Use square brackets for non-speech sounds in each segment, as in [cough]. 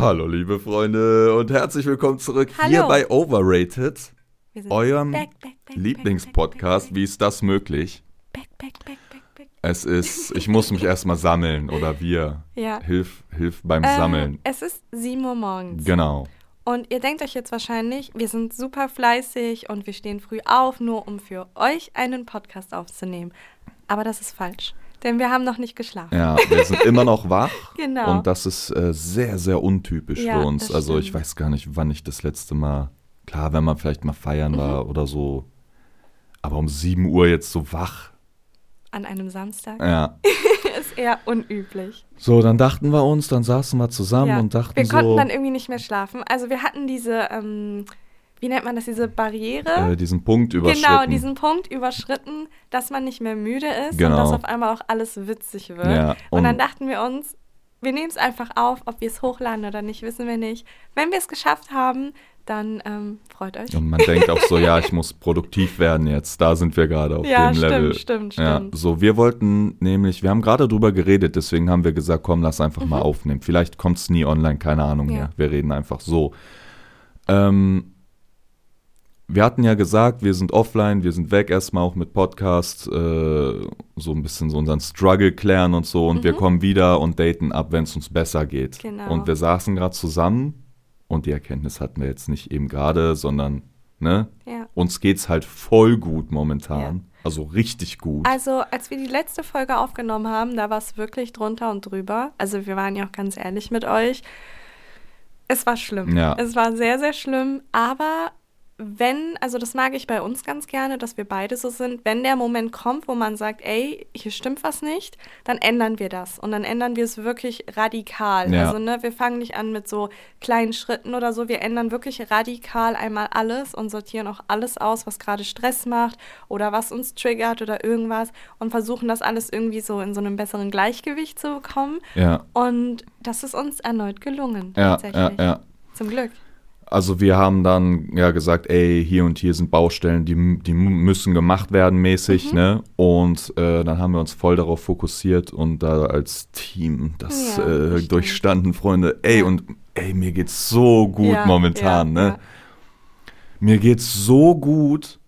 Hallo, liebe Freunde, und herzlich willkommen zurück Hallo. hier bei Overrated, eurem back, back, back, Lieblingspodcast. Wie ist das möglich? Back, back, back, back, back. Es ist, ich muss mich erstmal sammeln oder wir. Ja. Hilf, hilf beim Ähm, Sammeln. es ist 7 Uhr morgens. Genau. Und ihr denkt euch jetzt wahrscheinlich, wir sind super fleißig und wir stehen früh auf, nur um für euch einen Podcast aufzunehmen. Aber das ist falsch. Denn wir haben noch nicht geschlafen. Ja, wir sind immer noch wach. [laughs] Genau. Und das ist äh, sehr, sehr untypisch Ja, für uns. Also ich weiß gar nicht, wann ich das letzte Mal, klar, wenn man vielleicht mal feiern war Mhm. oder so. Aber um 7 Uhr jetzt so wach. An einem Samstag Ja. [laughs] ist eher unüblich. So, dann dachten wir uns, dann saßen wir zusammen Ja. und dachten wir so. konnten dann irgendwie nicht mehr schlafen. Also wir hatten diese, ähm, wie nennt man das, diese Barriere? äh, diesen Punkt überschritten. Genau, diesen Punkt überschritten, dass man nicht mehr müde ist Genau. und dass auf einmal auch alles witzig wird. Ja, und, und- dann dachten wir uns, wir nehmen es einfach auf, ob wir es hochladen oder nicht, wissen wir nicht. Wenn wir es geschafft haben, dann ähm, freut euch. Und man denkt auch so, ja, ich muss produktiv werden jetzt. Da sind wir gerade auf Ja, dem stimmt, Level. stimmt, Ja, stimmt. so, wir wollten nämlich, wir haben gerade drüber geredet, deswegen haben wir gesagt, komm, lass einfach mal aufnehmen. Vielleicht kommt es nie online, keine Ahnung Mhm. Ja. mehr. Wir reden einfach so. Ähm, wir hatten ja gesagt, wir sind offline, wir sind weg erstmal auch mit Podcast, äh, so ein bisschen so unseren Struggle klären und so und wir kommen wieder und daten ab, wenn es uns besser geht. Mhm. Genau. Und wir saßen gerade zusammen und die Erkenntnis hatten wir jetzt nicht eben gerade, sondern, ne? Ja. Uns geht's halt voll gut momentan. Ja. Also richtig gut. Also, als wir die letzte Folge aufgenommen haben, da war es wirklich drunter und drüber. Also, wir waren ja auch ganz ehrlich mit euch. Es war schlimm. Ja. Es war sehr, sehr schlimm. Aber wenn, also das mag ich bei uns ganz gerne, dass wir beide so sind, wenn der Moment kommt, wo man sagt, ey, hier stimmt was nicht, dann ändern wir das. Und dann ändern wir es wirklich radikal. Ja. Also, ne, wir fangen nicht an mit so kleinen Schritten oder so. Wir ändern wirklich radikal einmal alles und sortieren auch alles aus, was gerade Stress macht oder was uns triggert oder irgendwas und versuchen das alles irgendwie so in so einem besseren Gleichgewicht zu bekommen. ja, Und das ist uns erneut gelungen. ja, tatsächlich. ja, ja. Zum Glück. Also wir haben dann ja gesagt, ey, hier und hier sind Baustellen, die, die müssen gemacht werden mäßig, Mhm. ne? Und äh, dann haben wir uns voll darauf fokussiert und da als Team das Ja, äh, durchstanden, Freunde. Ey, Ja. und ey, mir geht's so gut Ja, momentan, ne? Mir geht's so gut.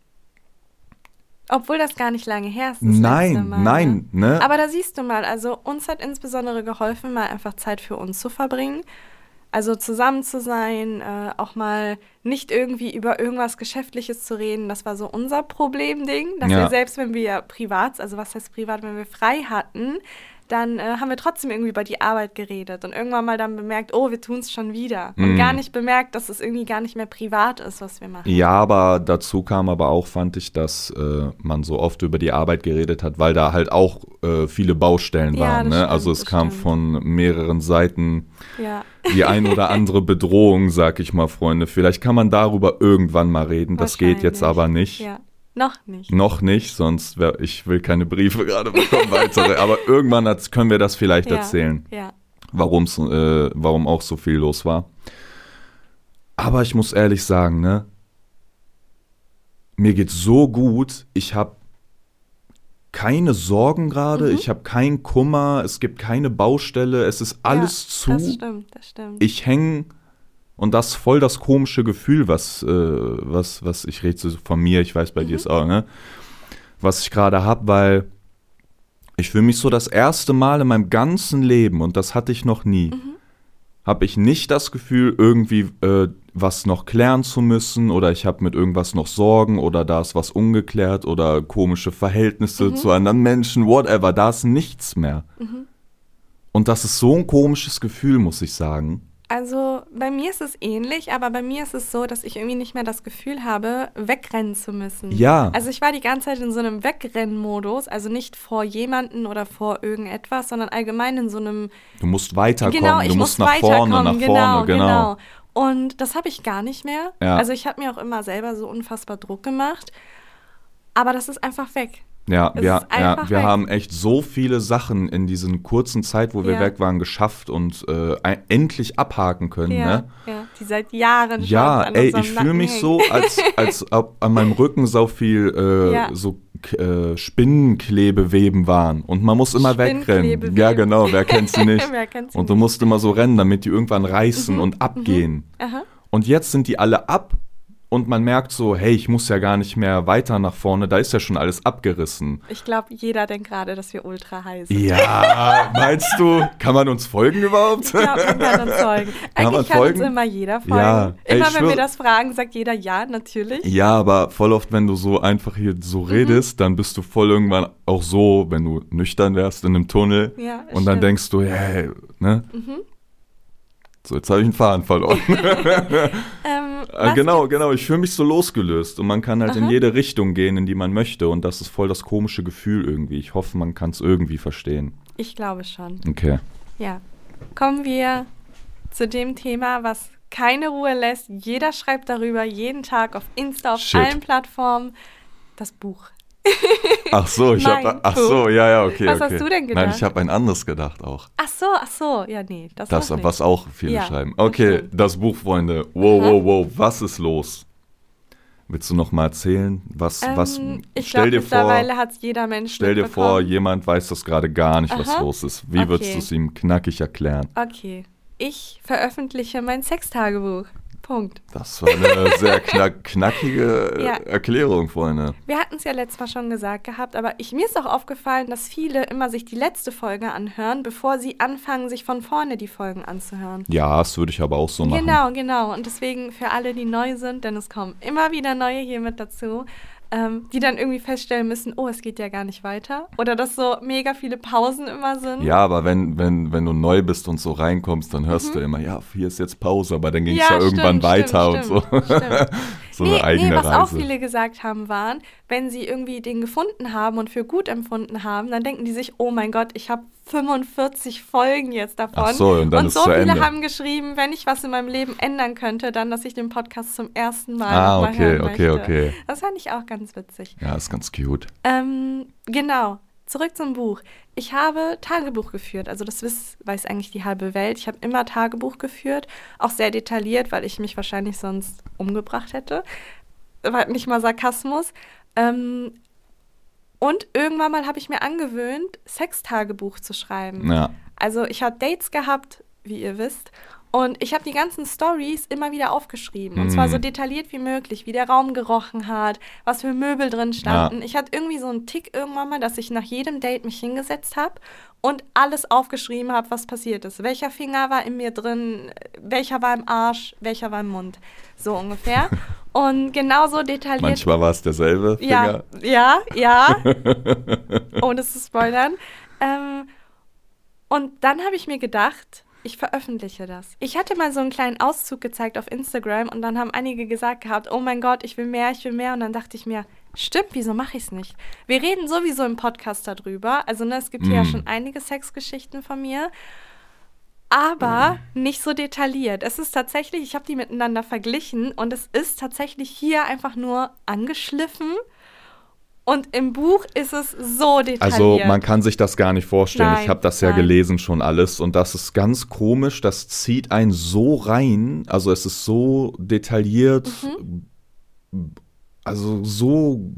Obwohl das gar nicht lange her ist. Nein, Mal, nein, ne? Aber da siehst du mal, also uns hat insbesondere geholfen, mal einfach Zeit für uns zu verbringen. Also zusammen zu sein, äh, auch mal nicht irgendwie über irgendwas Geschäftliches zu reden. Das war so unser Problemding, dass Ja. wir selbst, wenn wir privat, also was heißt privat, wenn wir frei hatten, dann äh, haben wir trotzdem irgendwie über die Arbeit geredet und irgendwann mal dann bemerkt, oh, wir tun es schon wieder. Und Mm. gar nicht bemerkt, dass es irgendwie gar nicht mehr privat ist, was wir machen. Ja, aber dazu kam aber auch, fand ich, dass äh, man so oft über die Arbeit geredet hat, weil da halt auch äh, viele Baustellen Ja, waren. Ne? stimmt, also es kam stimmt. von mehreren Seiten Ja. Die ein oder andere Bedrohung, sag ich mal, Freunde. Vielleicht kann man darüber irgendwann mal reden. Das geht jetzt aber nicht. Ja, noch nicht. Noch nicht, sonst wär, ich will keine Briefe [laughs] gerade bekommen, weitere. aber irgendwann hat- können wir das vielleicht ja. erzählen, Ja. warum's, äh, warum auch so viel los war. Aber ich muss ehrlich sagen, ne, mir geht's so gut. Ich habe keine Sorgen gerade. Mhm. Ich habe keinen Kummer. Es gibt keine Baustelle. Es ist alles ja, zu Das stimmt, das stimmt. ich hänge und das ist voll das komische Gefühl, was, äh, was, was ich rede so von mir, ich weiß bei dir ist auch, ne? Was ich gerade habe, weil ich fühle mich so das erste Mal in meinem ganzen Leben, und das hatte ich noch nie, habe ich nicht das Gefühl, irgendwie äh, was noch klären zu müssen oder ich habe mit irgendwas noch Sorgen oder da ist was ungeklärt oder komische Verhältnisse zu anderen Menschen, whatever, da ist nichts mehr. Und das ist so ein komisches Gefühl, muss ich sagen. Also bei mir ist es ähnlich, aber bei mir ist es so, dass ich irgendwie nicht mehr das Gefühl habe, wegrennen zu müssen. Ja. Also ich war die ganze Zeit in so einem Wegrennen-Modus, also nicht vor jemanden oder vor irgendetwas, sondern allgemein in so einem Du musst weiterkommen, genau, ich du muss musst nach vorne, weiterkommen, nach genau, vorne, genau. genau. Und das habe ich gar nicht mehr. Ja. Also ich habe mir auch immer selber so unfassbar Druck gemacht, aber das ist einfach weg. Ja, Es wir, ja, wir haben echt so viele Sachen in diesen kurzen Zeit, wo wir Ja. weg waren, geschafft und äh, endlich abhaken können. Ja, Ne? ja, die seit Jahren Ja, ey, ich fühle mich so, als, [laughs] als ob an meinem Rücken so viel äh, Ja. so äh, Spinnenklebeweben waren. Und man muss immer wegrennen. Ja, genau, wer kennt sie [laughs] nicht? Und du musst immer so rennen, damit die irgendwann reißen Mhm, und abgehen. Aha. Und jetzt sind die alle ab und man merkt so, hey, ich muss ja gar nicht mehr weiter nach vorne, da ist ja schon alles abgerissen. Ich glaube, jeder denkt gerade, dass wir ultra high sind. Ja, [laughs] meinst du, kann man uns folgen überhaupt? [laughs] Ich glaube, man kann uns folgen. Kann Eigentlich kann folgen? uns immer jeder folgen. Ja, ey, immer ich wenn wir das fragen, sagt jeder ja, natürlich. Ja, aber voll oft, wenn du so einfach hier so Mhm. redest, dann bist du voll irgendwann auch so, wenn du nüchtern wärst in einem Tunnel Ja, und dann stimmt. denkst du, hey, ne? Mhm. So, jetzt habe ich einen Faden verloren. [laughs] Ähm, Äh, genau, genau. Ich fühle mich so losgelöst und man kann halt in Aha. jede Richtung gehen, in die man möchte und das ist voll das komische Gefühl irgendwie. Ich hoffe, man kann es irgendwie verstehen. Ich glaube schon. Okay. Ja. Kommen wir zu dem Thema, was keine Ruhe lässt. Jeder schreibt darüber, jeden Tag auf Insta, auf Shit. allen Plattformen. Das Buch. [laughs] Ach so, ich habe, ach so, ja, ja, okay, Was okay. hast du denn Nein, gedacht? ich habe ein anderes gedacht auch. Ach so, ach so. Ja, nee, das, Das, auch nicht. was auch viele Ja, schreiben. das Okay, stimmt. das Buch, Freunde. Wow, Aha. wow, wow, was ist los? Willst du noch mal erzählen, was, was? Ähm, ich stell glaube, dir vor, mittlerweile hat jeder Mensch stell dir vor, jemand weiß das gerade gar nicht, was Aha. los ist. Wie würdest Okay. du es ihm knackig erklären? Okay. Ich veröffentliche mein Sextagebuch. Punkt. Das war eine sehr knack, knackige [laughs] Ja. Erklärung, Freunde. Wir hatten es ja letztes Mal schon gesagt gehabt, aber ich, mir ist auch aufgefallen, dass viele immer sich die letzte Folge anhören, bevor sie anfangen, sich von vorne die Folgen anzuhören. Ja, das würde ich aber auch so machen. Genau, genau. Und deswegen für alle, die neu sind, denn es kommen immer wieder neue hier mit dazu, ähm, die dann irgendwie feststellen müssen, oh, es geht ja gar nicht weiter. Oder dass so mega viele Pausen immer sind. Ja, aber wenn, wenn, wenn du neu bist und so reinkommst, dann hörst du immer, ja, hier ist jetzt Pause, aber dann ging es ja, irgendwann Mhm. stimmt, weiter stimmt, und so. stimmt. [laughs] so nee, eine eigene nee, was Reise. auch viele gesagt haben, waren, wenn sie irgendwie den gefunden haben und für gut empfunden haben, dann denken die sich, oh mein Gott, ich habe 45 Folgen jetzt davon. Ach so, und dann ist so viele Ende. haben geschrieben, wenn ich was in meinem Leben ändern könnte, dann, dass ich den Podcast zum ersten Mal Ah, noch mal okay, hören okay, möchte. okay. Das fand ich auch ganz witzig. Ja, ist ganz cute. Ähm, genau. Zurück zum Buch. Ich habe Tagebuch geführt. Also das weiß, weiß eigentlich die halbe Welt. Ich habe immer Tagebuch geführt. Auch sehr detailliert, weil ich mich wahrscheinlich sonst umgebracht hätte. War nicht mal Sarkasmus. Ähm, und irgendwann mal habe ich mir angewöhnt, Sextagebuch zu schreiben. Ja. Also ich habe Dates gehabt, wie ihr wisst. Und ich habe die ganzen Stories immer wieder aufgeschrieben. Und zwar Mhm. so detailliert wie möglich, wie der Raum gerochen hat, was für Möbel drin standen. Ich hatte irgendwie so einen Tick irgendwann mal, dass ich nach jedem Date mich hingesetzt habe und alles aufgeschrieben habe, was passiert ist. Welcher Finger war in mir drin, welcher war im Arsch, welcher war im Mund. So ungefähr. [laughs] und genauso detailliert. Manchmal war es derselbe Ja, Finger. ja, ja. [laughs] Ohne zu spoilern. Ähm, und dann habe ich mir gedacht, ich veröffentliche das. Ich hatte mal so einen kleinen Auszug gezeigt auf Instagram und dann haben einige gesagt gehabt, oh mein Gott, ich will mehr, ich will mehr. Und dann dachte ich mir, stimmt, wieso mache ich es nicht? Wir reden sowieso im Podcast darüber. Also ne, es gibt hier ja Mm. schon einige Sexgeschichten von mir. Aber nicht so detailliert. Es ist tatsächlich, ich habe die miteinander verglichen und es ist tatsächlich hier einfach nur angeschliffen. Und im Buch ist es so detailliert. Also man kann sich das gar nicht vorstellen. Nein, ich habe das ja nein. gelesen schon alles und das ist ganz komisch. Das zieht einen so rein. Also es ist so detailliert, Mhm. also so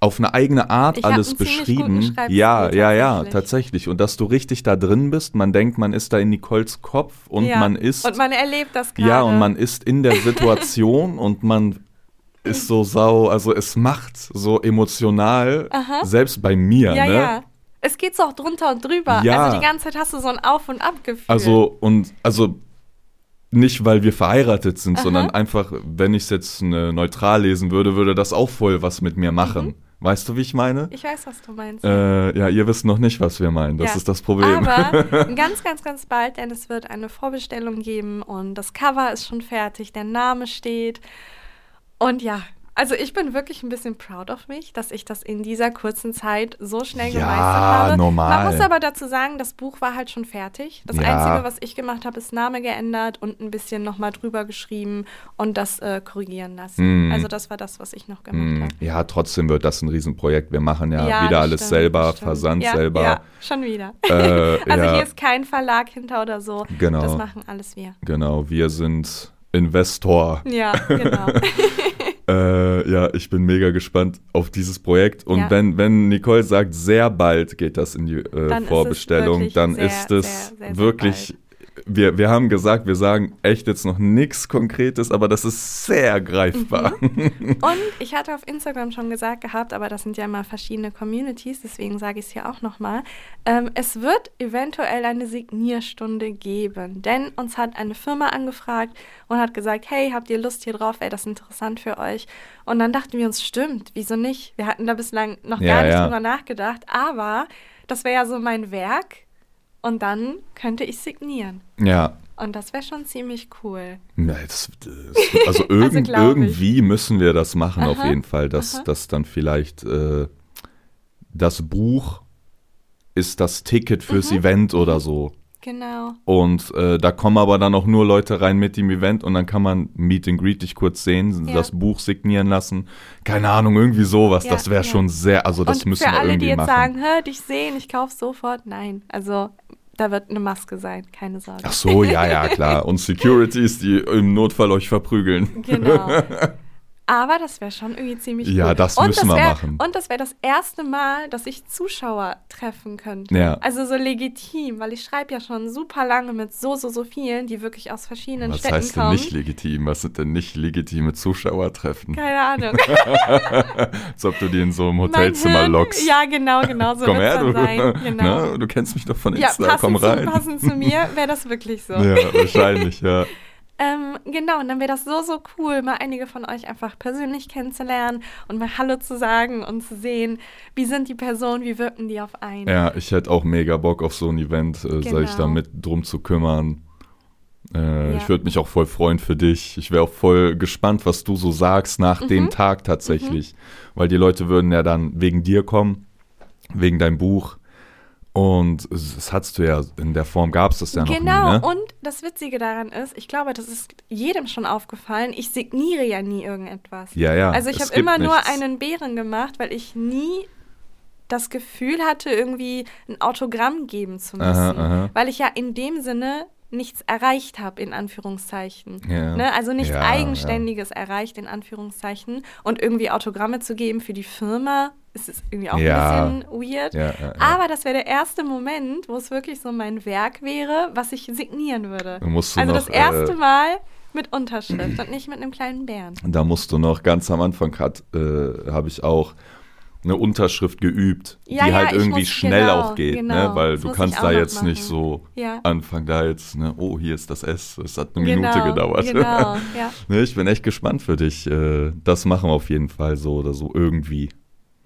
auf eine eigene Art Ich alles beschrieben. Ja, ja, ja, tatsächlich. tatsächlich. Und dass du richtig da drin bist, man denkt, man ist da in Nicoles Kopf und ja. man ist Und man erlebt das gerade. ja, und man ist in der Situation [laughs] und man ist so sau, also es macht so emotional, Aha. selbst bei mir, Ja, ne? ja. Es geht so auch drunter und drüber. Ja. Also die ganze Zeit hast du so ein Auf und Ab gefühl. Also und also nicht, weil wir verheiratet sind, Aha. sondern einfach, wenn ich es jetzt ne, neutral lesen würde, würde das auch voll was mit mir machen. Mhm. Weißt du, wie ich meine? Ich weiß, was du meinst. Äh, ja, ihr wisst noch nicht, was wir meinen. Das Ja. ist das Problem. Aber [laughs] ganz, ganz, ganz bald, denn es wird eine Vorbestellung geben und das Cover ist schon fertig, der Name steht. Und ja, Also ich bin wirklich ein bisschen proud of mich, dass ich das in dieser kurzen Zeit so schnell Ja, gemeistert habe. normal. Man muss aber dazu sagen, das Buch war halt schon fertig. Das Ja. Einzige, was ich gemacht habe, ist Name geändert und ein bisschen nochmal drüber geschrieben und das äh, korrigieren lassen. Mhm. Also das war das, was ich noch gemacht Hm, habe. Ja, trotzdem wird das ein Riesenprojekt. Wir machen ja, wieder das alles stimmt, selber, stimmt. Versand ja, selber. Ja, schon wieder. Äh, [laughs] also ja, hier ist kein Verlag hinter oder so. Genau. Das machen alles wir. genau, wir sind Investor. Ja, genau. [laughs] Äh, ja, ich bin mega gespannt auf dieses Projekt. Und Ja. wenn, wenn Nicole sagt, sehr bald geht das in die äh, Dann ist es Vorbestellung, wirklich dann sehr, ist es sehr, sehr wirklich. Wir, wir haben gesagt, wir sagen echt jetzt noch nichts Konkretes, aber das ist sehr greifbar. [laughs] Und ich hatte auf Instagram schon gesagt gehabt, aber das sind ja immer verschiedene Communities, deswegen sage ich es hier auch nochmal. Ähm, es wird eventuell eine Signierstunde geben, denn uns hat eine Firma angefragt und hat gesagt, hey, habt ihr Lust hier drauf, wäre das interessant für euch? Und dann dachten wir uns, stimmt, wieso nicht? Wir hatten da bislang noch Ja, gar nicht ja. drüber nachgedacht, aber das wäre ja so mein Werk und dann könnte ich signieren. ja. Und das wäre schon ziemlich cool. Ja, das, das, also, [laughs] irgend, ich. irgendwie müssen wir das machen, auf Aha, jeden Fall, dass, aha. dass dann vielleicht äh, das Buch ist das Ticket fürs Mhm. Event oder so. Genau. Und äh, da kommen aber dann auch nur Leute rein mit dem Event und dann kann man Meet and Greet dich kurz sehen, Ja. das Buch signieren lassen. Keine Ahnung, irgendwie sowas. Ja, das wäre ja. schon sehr, also das und müssen für wir alle, irgendwie die jetzt machen. sagen, hör, dich sehen, ich kauf sofort, nein. Also da wird eine Maske sein, keine Sorge. Ach so, ja, ja, klar. [laughs] Und Securities, die im Notfall euch verprügeln. Genau. Aber das wäre schon irgendwie ziemlich Ja, cool. das und müssen wir wär, machen. Und das wäre das erste Mal, dass ich Zuschauer treffen könnte. Ja. Also so legitim, weil ich schreibe ja schon super lange mit so, so, so vielen, die wirklich aus verschiedenen Was Städten heißt denn kommen. nicht legitim? Was sind denn nicht legitime Zuschauertreffen? Keine Ahnung. [laughs] Als ob du die in so einem Hotelzimmer lockst. Ja, genau, genau. So Komm her, du. sein. Genau. Na, du kennst mich doch von Ja, Insta, komm passend zu, rein. passend zu mir wäre das wirklich so. Ja, wahrscheinlich, ja. [laughs] Ähm, genau, und dann wäre das so, so cool, mal einige von euch einfach persönlich kennenzulernen und mal Hallo zu sagen und zu sehen, wie sind die Personen, wie wirken die auf einen. Ja, ich hätte auch mega Bock auf so ein Event, äh, sich da Genau. mit drum zu kümmern. Äh, Ja. Ich würde mich auch voll freuen für dich. Ich wäre auch voll gespannt, was du so sagst nach Mhm. dem Tag tatsächlich. Weil die Leute würden ja dann wegen dir kommen, wegen deinem Buch. Und das hattest du ja, in der Form gab es das ja noch genau, nie, ne? und das Witzige daran ist, ich glaube, das ist jedem schon aufgefallen, ich signiere ja nie irgendetwas. Ja, ja. Also ich habe immer nur nichts. einen Bären gemacht, weil ich nie das Gefühl hatte, irgendwie ein Autogramm geben zu müssen. Aha, aha. Weil ich ja in dem Sinne nichts erreicht habe, in Anführungszeichen. Ja. Ne? Also nichts Ja, Eigenständiges erreicht, in Anführungszeichen. Und irgendwie Autogramme zu geben für die Firma, ist es irgendwie auch Ja. ein bisschen weird. Ja, ja, ja. Aber das wäre der erste Moment, wo es wirklich so mein Werk wäre, was ich signieren würde. Also noch, das erste äh, Mal mit Unterschrift und nicht mit einem kleinen Bären. Da musst du noch ganz am Anfang äh, habe ich auch eine Unterschrift geübt, Ja, die ja, halt irgendwie muss- schnell genau, auch geht, genau. ne? Weil du kannst da jetzt nicht machen. so Ja. anfangen, da jetzt, ne, oh, hier ist das S, es hat eine genau, Minute gedauert. Genau, [laughs] ja. ne, ich bin echt gespannt für dich. Äh, das machen wir auf jeden Fall so oder so irgendwie.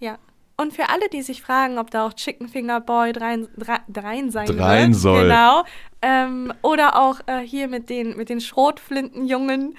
Ja. Und für alle, die sich fragen, ob da auch Chicken Finger Boy drein, drei- drein sein Drein wird, soll. Genau. Ähm, oder auch äh, hier mit den, mit den Schrotflintenjungen.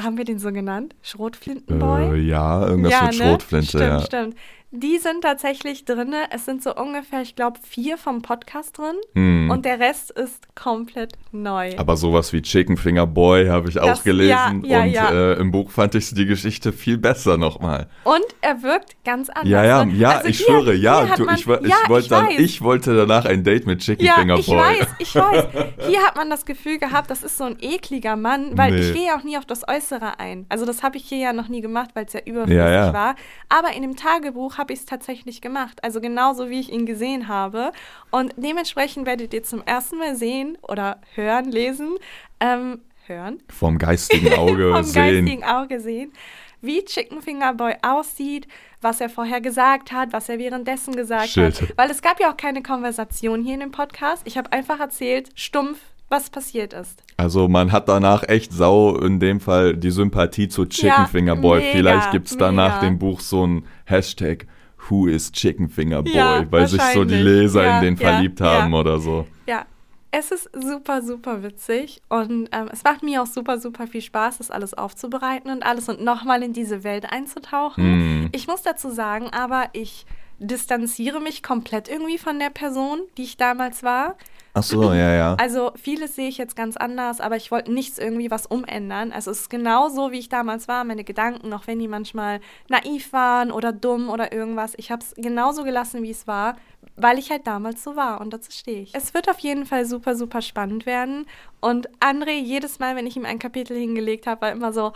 Haben wir den so genannt? Schrotflintenboy? Äh, ja, irgendwas mit Schrotflinte, Stimmt, ja. stimmt. Die sind tatsächlich drin. Es sind so ungefähr, ich glaube, vier vom Podcast drin. Hm. Und der Rest ist komplett neu. Aber sowas wie Chicken Finger Boy habe ich auch Das- gelesen ja, ja, und ja. Äh, im Buch fand ich die Geschichte viel besser nochmal. Und er wirkt ganz anders. Ja, ja, ne? ja, Also ich hier- schwöre, ja, du, man- ich, ich, wollte dann, weiß. ich wollte danach ein Date mit Chicken Finger ich Boy. weiß, ich weiß. [laughs] Hier hat man das Gefühl gehabt, das ist so ein ekliger Mann, weil Nee. ich gehe ja auch nie auf das Äußere ein. Also das habe ich hier ja noch nie gemacht, weil es ja überflüssig war. Aber in dem Tagebuch habe ich es tatsächlich gemacht. Also genauso, wie ich ihn gesehen habe. Und dementsprechend werdet ihr zum ersten Mal sehen oder hören, lesen, ähm, hören, Vom geistigen [laughs] Auge vom sehen. geistigen Auge sehen, wie Chicken Finger Boy aussieht, was er vorher gesagt hat, was er währenddessen gesagt Shit. hat. Weil es gab ja auch keine Konversation hier in dem Podcast. Ich habe einfach erzählt, stumpf, was passiert ist. Also man hat danach echt sau in dem Fall die Sympathie zu Chicken Ja, Finger Boy. mega, Vielleicht gibt es danach dem Buch so ein Hashtag Who is Chicken Finger Boy, Ja, weil sich so die. Leser Ja, in den verliebt haben oder so. Ja. Es ist super, super witzig und ähm, es macht mir auch super, super viel Spaß, das alles aufzubereiten und alles und nochmal in diese Welt einzutauchen. Mm. Ich muss dazu sagen, aber ich distanziere mich komplett irgendwie von der Person, die ich damals war. Ach so, ja, ja. Also vieles sehe ich jetzt ganz anders, aber ich wollte nichts irgendwie was umändern. Also es ist genau so, wie ich damals war. Meine Gedanken, auch wenn die manchmal naiv waren oder dumm oder irgendwas. Ich habe es genauso gelassen, wie es war, weil ich halt damals so war und dazu stehe ich. Es wird auf jeden Fall super, super spannend werden. Und André, jedes Mal, wenn ich ihm ein Kapitel hingelegt habe, war immer so,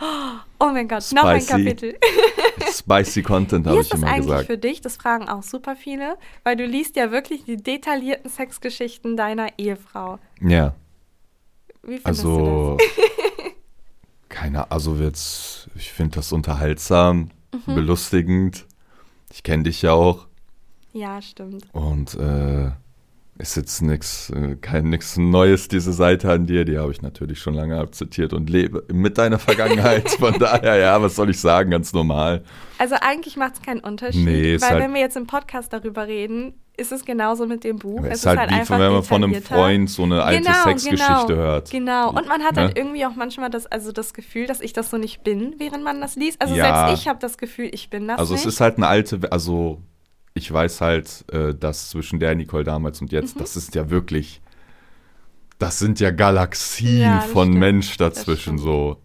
oh mein Gott, noch ein Spicy. Kapitel. [laughs] [laughs] Spicy Content, Wie habe ist ich das immer eigentlich gesagt. für dich? Das fragen auch super viele, weil du liest ja wirklich die detaillierten Sexgeschichten deiner Ehefrau. Ja, Wie findest also, [laughs] keine also wird's, ich finde das unterhaltsam, Mhm. belustigend. Ich kenne dich ja auch du das? Ja, stimmt. und äh, ist jetzt nichts, äh, kein nichts Neues, diese Seite an dir, die habe ich natürlich schon lange akzeptiert und lebe mit deiner Vergangenheit. [laughs] Von daher, ja, was soll ich sagen, ganz normal. Also eigentlich macht es keinen Unterschied, Nee, weil halt- wenn wir jetzt im Podcast darüber reden, ist es genauso mit dem Buch. Aber es ist halt, wie wenn man von einem. Freund so eine alte Genau, Sexgeschichte genau, hört. Genau. Und man hat Ne? halt irgendwie auch manchmal das, also das Gefühl, dass ich das so nicht bin, während man das liest. Also Ja. selbst ich habe das Gefühl, ich bin das Also nicht. es ist halt eine alte, also ich weiß halt, äh, dass zwischen der Nicole damals und Mhm. jetzt, das ist ja wirklich, das sind ja Galaxien Ja, von stimmt. Mensch dazwischen so.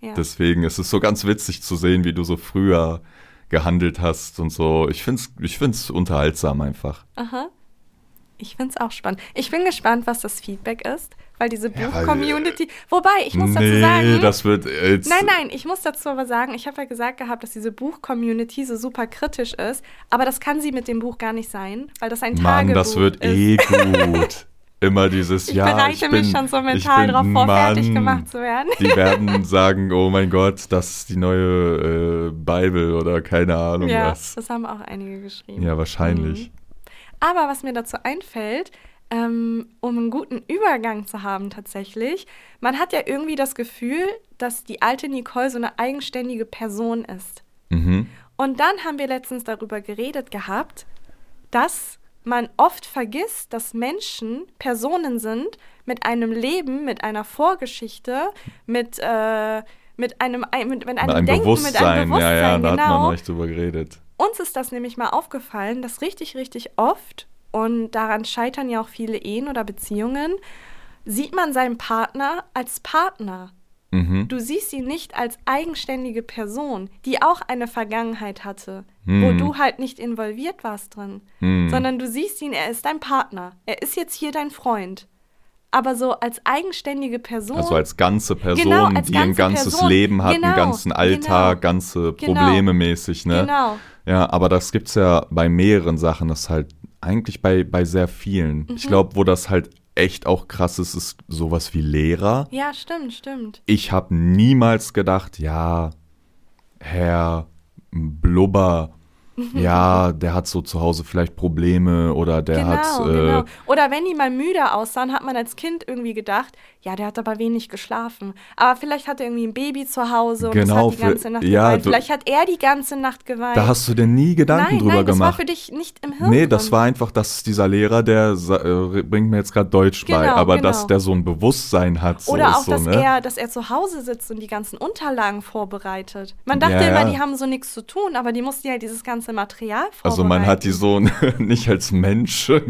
ja. Deswegen ist es so ganz witzig zu sehen, wie du so früher gehandelt hast und so. Ich find's, ich find's unterhaltsam einfach. Aha. Ich finde es auch spannend. Ich bin gespannt, was das Feedback ist, weil diese Ja, Buch-Community. Wobei, ich muss dazu nee, sagen. das wird jetzt. Nein, nein, ich muss dazu aber sagen, ich habe ja gesagt gehabt, dass diese Buch-Community so super kritisch ist, aber das kann sie mit dem Buch gar nicht sein, weil das ein Mann, Tagebuch das wird ist. eh gut. [laughs] Immer dieses Ich ja. bereite ich mich bin, schon so mental bin darauf vor, fertig Mann. gemacht zu werden. Die werden [laughs] sagen, oh mein Gott, das ist die neue äh, Bible oder keine Ahnung Ja, was. das haben auch einige geschrieben. Ja, wahrscheinlich. Aber was mir dazu einfällt, ähm, um einen guten Übergang zu haben tatsächlich, man hat ja irgendwie das Gefühl, dass die alte Nicole so eine eigenständige Person ist. Mhm. Und dann haben wir letztens darüber geredet gehabt, dass man oft vergisst, dass Menschen Personen sind mit einem Leben, mit einer Vorgeschichte, mit, äh, mit einem, ein- mit, mit einem Mit einem Denken, Bewusstsein, mit einem Bewusstsein, ja, ja, da hat man genau. noch nicht drüber geredet. Uns ist das nämlich mal aufgefallen, dass richtig, richtig oft, und daran scheitern ja auch viele Ehen oder Beziehungen, sieht man seinen Partner als Partner. Mhm. Du siehst ihn nicht als eigenständige Person, die auch eine Vergangenheit hatte, wo Hm. du halt nicht involviert warst drin, Hm. sondern du siehst ihn, er ist dein Partner, er ist jetzt hier dein Freund. Aber so als eigenständige Person. Also als ganze Person, Genau, als die ein ganze ganzes Person. Leben hat, Genau, einen ganzen Alltag, genau. ganze Genau. Probleme mäßig, ne? Genau. Ja, aber das gibt's ja bei mehreren Sachen, das halt eigentlich bei, bei sehr vielen. Ich Mhm. glaube, wo das halt echt auch krass ist, ist sowas wie Lehrer. Ja, stimmt, stimmt. Ich habe niemals gedacht, ja, Herr Blubber, [laughs] ja, der hat so zu Hause vielleicht Probleme oder der genau, hat. Äh, genau. Oder wenn die mal müde aussahen, hat man als Kind irgendwie gedacht, ja, der hat aber wenig geschlafen. Aber vielleicht hat er irgendwie ein Baby zu Hause und Genau, das hat die ganze Nacht ja, geweint. Vielleicht hat er die ganze Nacht geweint. Da hast du dir nie Gedanken nein, drüber nein, das war gemacht. für dich nicht im Hirn. Nee, das drin. war einfach, das ist dieser Lehrer, der äh, bringt mir jetzt gerade Deutsch bei, Genau, aber genau. dass der so ein Bewusstsein hat, so Oder auch, so, dass, ne? er, dass er zu Hause sitzt und die ganzen Unterlagen vorbereitet. Man dachte Ja, immer, die haben so nichts zu tun, aber die mussten ja dieses ganze Material vorbereiten. also man hat die so [laughs] nicht als Mensch [laughs] Ja,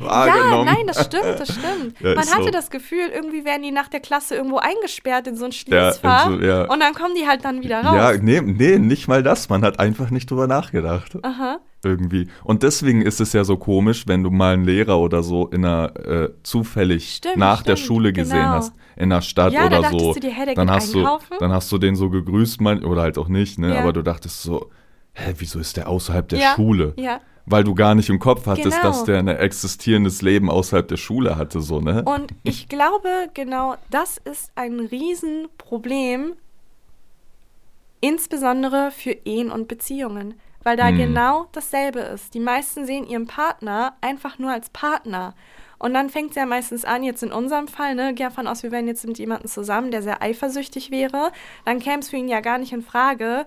wahrgenommen. nein, das stimmt, das stimmt. Ja, Man hatte so. das Gefühl, irgendwie werden die nach der Klasse irgendwo eingesperrt in so ein Ja, in Schließfach so- ja. und dann kommen die halt dann wieder raus. Ja, nee, nee, nicht mal das. Man hat einfach nicht drüber nachgedacht. Aha. Irgendwie. Und deswegen ist es ja so komisch, wenn du mal einen Lehrer oder so in einer äh, zufällig Stimmt, nach der stimmt, Schule gesehen genau. hast, in der Stadt Ja, oder so. du dir, der dann hast du, einkaufen? dann hast du den so gegrüßt, man, oder halt auch nicht, ne? Ja. Aber du dachtest so, hä, wieso ist der außerhalb der Ja, Schule? ja. Weil du gar nicht im Kopf hattest, Genau. dass der ein existierendes Leben außerhalb der Schule hatte, so, ne? Und ich glaube, genau das ist ein Riesenproblem, insbesondere für Ehen und Beziehungen, weil da Hm. genau dasselbe ist. Die meisten sehen ihren Partner einfach nur als Partner. Und dann fängt es ja meistens an, jetzt in unserem Fall, ne, geh davon aus, wir wären jetzt mit jemandem zusammen, der sehr eifersüchtig wäre, dann käme es für ihn ja gar nicht in Frage,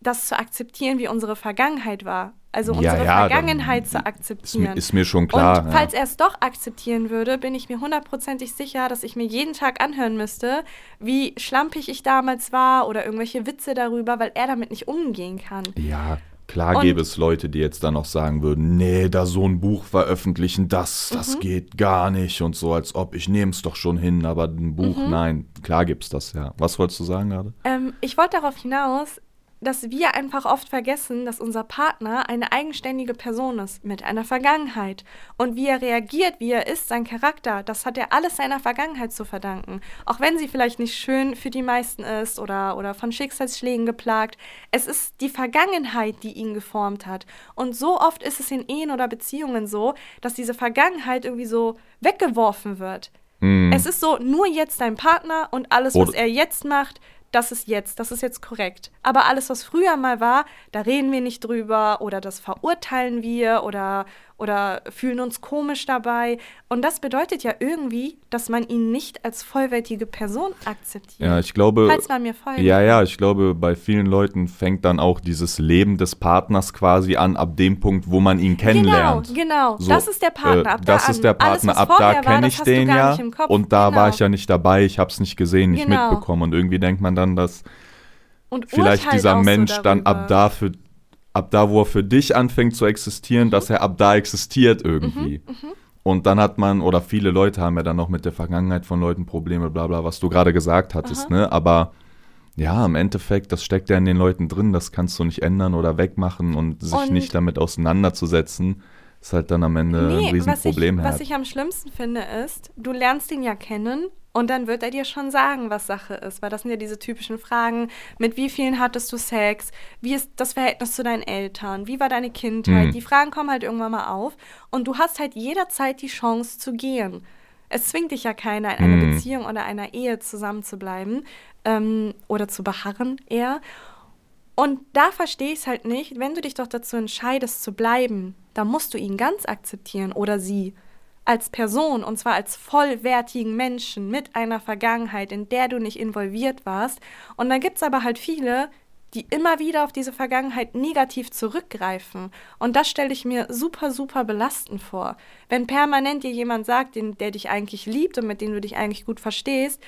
das zu akzeptieren, wie unsere Vergangenheit war. Also Ja, unsere ja, dann Vergangenheit zu Ist, akzeptieren. mir- ist mir schon klar. Und falls er es doch akzeptieren würde, bin ich mir hundertprozentig sicher, dass ich mir jeden Tag anhören müsste, wie schlampig ich damals war oder irgendwelche Witze darüber, weil er damit nicht umgehen kann. ja. ja, klar Und- gäbe es Leute, die jetzt dann noch sagen würden, nee, da so ein Buch veröffentlichen, das, das Mhm. geht gar nicht und so, als ob ich nehme es doch schon hin, aber ein Buch, Mhm. nein, klar gibt's das, ja. Was wolltest du sagen gerade? Ähm, ich wollte darauf hinaus, dass wir einfach oft vergessen, dass unser Partner eine eigenständige Person ist mit einer Vergangenheit. Und wie er reagiert, wie er ist, sein Charakter, das hat er alles seiner Vergangenheit zu verdanken. Auch wenn sie vielleicht nicht schön für die meisten ist oder, oder von Schicksalsschlägen geplagt. Es ist die Vergangenheit, die ihn geformt hat. Und so oft ist es in Ehen oder Beziehungen so, dass diese Vergangenheit irgendwie so weggeworfen wird. Hm. Es ist so, nur jetzt dein Partner und alles, was Oder- er jetzt macht, das ist jetzt, das ist jetzt korrekt. Aber alles, was früher mal war, da reden wir nicht drüber oder das verurteilen wir oder, oder fühlen uns komisch dabei. Und das bedeutet ja irgendwie, dass man ihn nicht als vollwertige Person akzeptiert. Ja, ich glaube. Falls man mir folgt. Ja, ja, ich glaube, bei vielen Leuten fängt dann auch dieses Leben des Partners quasi an, ab dem Punkt, wo man ihn kennenlernt. Genau, genau. So, das ist der Partner. Äh, ab da das an. ist der Alles, Partner. was ab da kenne ich den ja. Und da genau. war ich ja nicht dabei, ich habe es nicht gesehen, nicht Genau. mitbekommen. Und irgendwie denkt man dann, dass Und vielleicht dieser auch so Mensch dann ab darüber. Ab da, wo er für dich anfängt zu existieren, Mhm. dass er ab da existiert irgendwie. Und dann hat man, oder viele Leute haben ja dann noch mit der Vergangenheit von Leuten Probleme, bla bla, was du gerade gesagt hattest, ne? Aber ja, im Endeffekt, das steckt ja in den Leuten drin, das kannst du nicht ändern oder wegmachen und sich Und- nicht damit auseinanderzusetzen, ist halt dann am Ende ein was ich, Riesenproblem. was ich am schlimmsten finde, ist, du lernst ihn ja kennen und dann wird er dir schon sagen, was Sache ist. Weil das sind ja diese typischen Fragen, mit wie vielen hattest du Sex? Wie ist das Verhältnis zu deinen Eltern? Wie war deine Kindheit? Hm. Die Fragen kommen halt irgendwann mal auf und du hast halt jederzeit die Chance zu gehen. Es zwingt dich ja keiner, in einer Hm. Beziehung oder einer Ehe zusammen zu bleiben ähm, oder zu beharren eher. Und da verstehe ich es halt nicht, wenn du dich doch dazu entscheidest zu bleiben, dann musst du ihn ganz akzeptieren oder sie als Person und zwar als vollwertigen Menschen mit einer Vergangenheit, in der du nicht involviert warst. Und dann gibt es aber halt viele, die immer wieder auf diese Vergangenheit negativ zurückgreifen. Und das stelle ich mir super, super belastend vor. Wenn permanent dir jemand sagt, den, der dich eigentlich liebt und mit dem du dich eigentlich gut verstehst,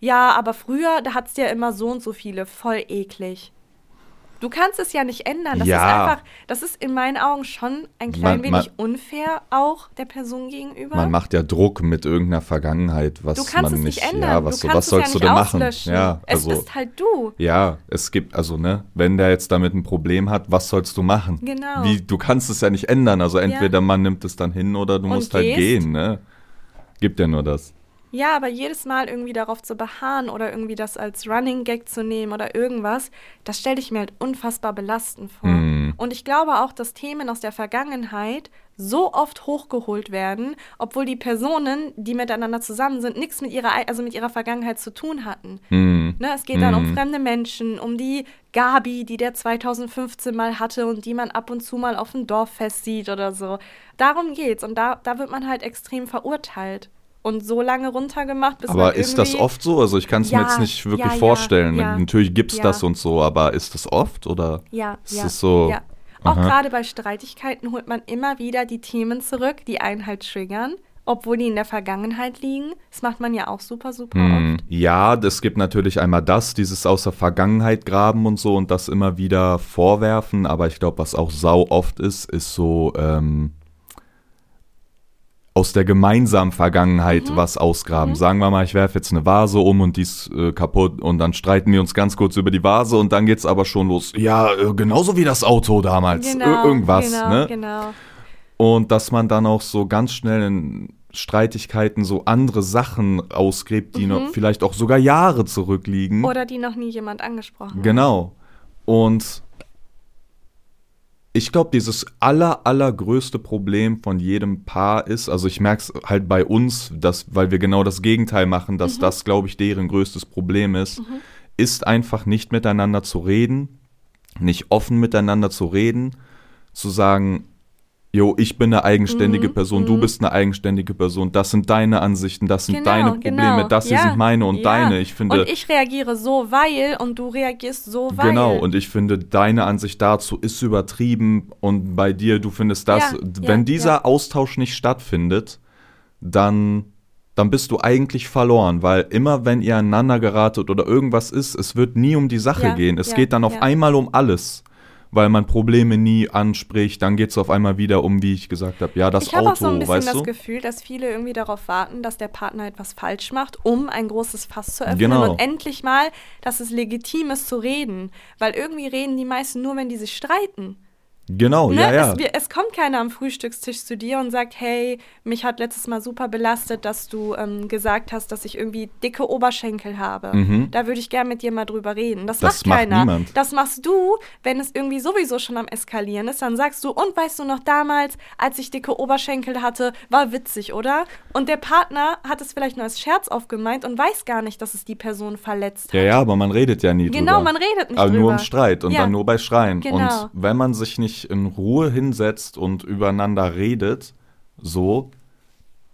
ja, aber früher, da hat es ja immer so und so viele, voll eklig. Du kannst es ja nicht ändern. Das Ja. ist einfach, das ist in meinen Augen schon ein klein Man- man- wenig unfair auch der Person gegenüber. Man macht ja Druck mit irgendeiner Vergangenheit, was du kannst man es nicht, ändern. ja, was, du so, kannst was es sollst ja du nicht denn machen? Ja, es also bist halt du. Ja, es gibt, also, ne, wenn der jetzt damit ein Problem hat, was sollst du machen? Genau. Wie, du kannst es ja nicht ändern. Also entweder man nimmt es dann hin oder du Und musst halt gehst. gehen, ne? Gibt ja nur das. Ja, aber jedes Mal irgendwie darauf zu beharren oder irgendwie das als Running Gag zu nehmen oder irgendwas, das stelle ich mir halt unfassbar belastend vor. Hm. Und ich glaube auch, dass Themen aus der Vergangenheit so oft hochgeholt werden, obwohl die Personen, die miteinander zusammen sind, nichts mit ihrer, also mit ihrer Vergangenheit zu tun hatten. Hm. Ne, es geht dann um Mhm. fremde Menschen, um die Gabi, die der 2015 mal hatte und die man ab und zu mal auf dem Dorffest sieht oder so. Darum geht's. Und da, da wird man halt extrem verurteilt. Und so lange runtergemacht, bis man Aber ist das oft so? Also ich kann es mir Ja, jetzt nicht wirklich ja, vorstellen. ja. Natürlich gibt es das und so, aber ist das oft oder Ja, ist es so? Auch gerade bei Streitigkeiten holt man immer wieder die Themen zurück, die einen halt triggern, obwohl die in der Vergangenheit liegen. Das macht man ja auch super, super Hm, oft. Ja, es gibt natürlich einmal das, dieses aus der Vergangenheit graben und so und das immer wieder vorwerfen, aber ich glaube, was auch sau oft ist, ist so ähm, aus der gemeinsamen Vergangenheit Mhm. was ausgraben. Sagen wir mal, ich werfe jetzt eine Vase um und die ist äh, kaputt und dann streiten wir uns ganz kurz über die Vase und dann geht's aber schon los. Ja, äh, genauso wie das Auto damals. Ir- irgendwas, genau, ne? genau. Und dass man dann auch so ganz schnell in Streitigkeiten so andere Sachen ausgräbt, die noch vielleicht auch sogar Jahre zurückliegen. Oder die noch nie jemand angesprochen hat. Genau. Und ich glaube, dieses aller, allergrößte Problem von jedem Paar ist, also ich merke es halt bei uns, dass, weil wir genau das Gegenteil machen, dass das, glaube ich, deren größtes Problem ist, ist einfach nicht miteinander zu reden, nicht offen miteinander zu reden, zu sagen, jo, ich bin eine eigenständige Mhm, Person, du mhm. bist eine eigenständige Person, das sind deine Ansichten, das sind Genau, deine Probleme, genau. das hier Ja, sind meine und ja. deine. Ich finde, und ich reagiere so, weil und du reagierst so, weil. Genau, und ich finde, deine Ansicht dazu ist übertrieben und bei dir, du findest das. Ja, Wenn dieser. Austausch nicht stattfindet, dann, dann bist du eigentlich verloren, weil immer wenn ihr aneinander geratet oder irgendwas ist, es wird nie um die Sache gehen. Es geht dann auf einmal um alles. Weil man Probleme nie anspricht, dann geht es auf einmal wieder um, wie ich gesagt habe, ja, das ich habe Auto, auch so ein bisschen weißt das du? Gefühl, dass viele irgendwie darauf warten, dass der Partner etwas falsch macht, um ein großes Fass zu öffnen Genau. und endlich mal, dass es legitim ist zu reden. Weil irgendwie reden die meisten nur, wenn die sich streiten. Genau, Ne? ja, ja. Es, es kommt keiner am Frühstückstisch zu dir und sagt, hey, mich hat letztes Mal super belastet, dass du ähm, gesagt hast, dass ich irgendwie dicke Oberschenkel habe. Mhm. Da würde ich gern mit dir mal drüber reden. Das, Das macht keiner. niemand. Das machst du, wenn es irgendwie sowieso schon am Eskalieren ist. Dann sagst du, und weißt du noch damals, als ich dicke Oberschenkel hatte, war witzig, oder? Und der Partner hat es vielleicht nur als Scherz aufgemeint und weiß gar nicht, dass es die Person verletzt hat. Ja, ja, aber man redet ja nie Genau, drüber. man redet nicht Aber nur drüber. im Streit und Ja. dann nur bei Schreien. Genau. Und wenn man sich nicht in Ruhe hinsetzt und übereinander redet, so,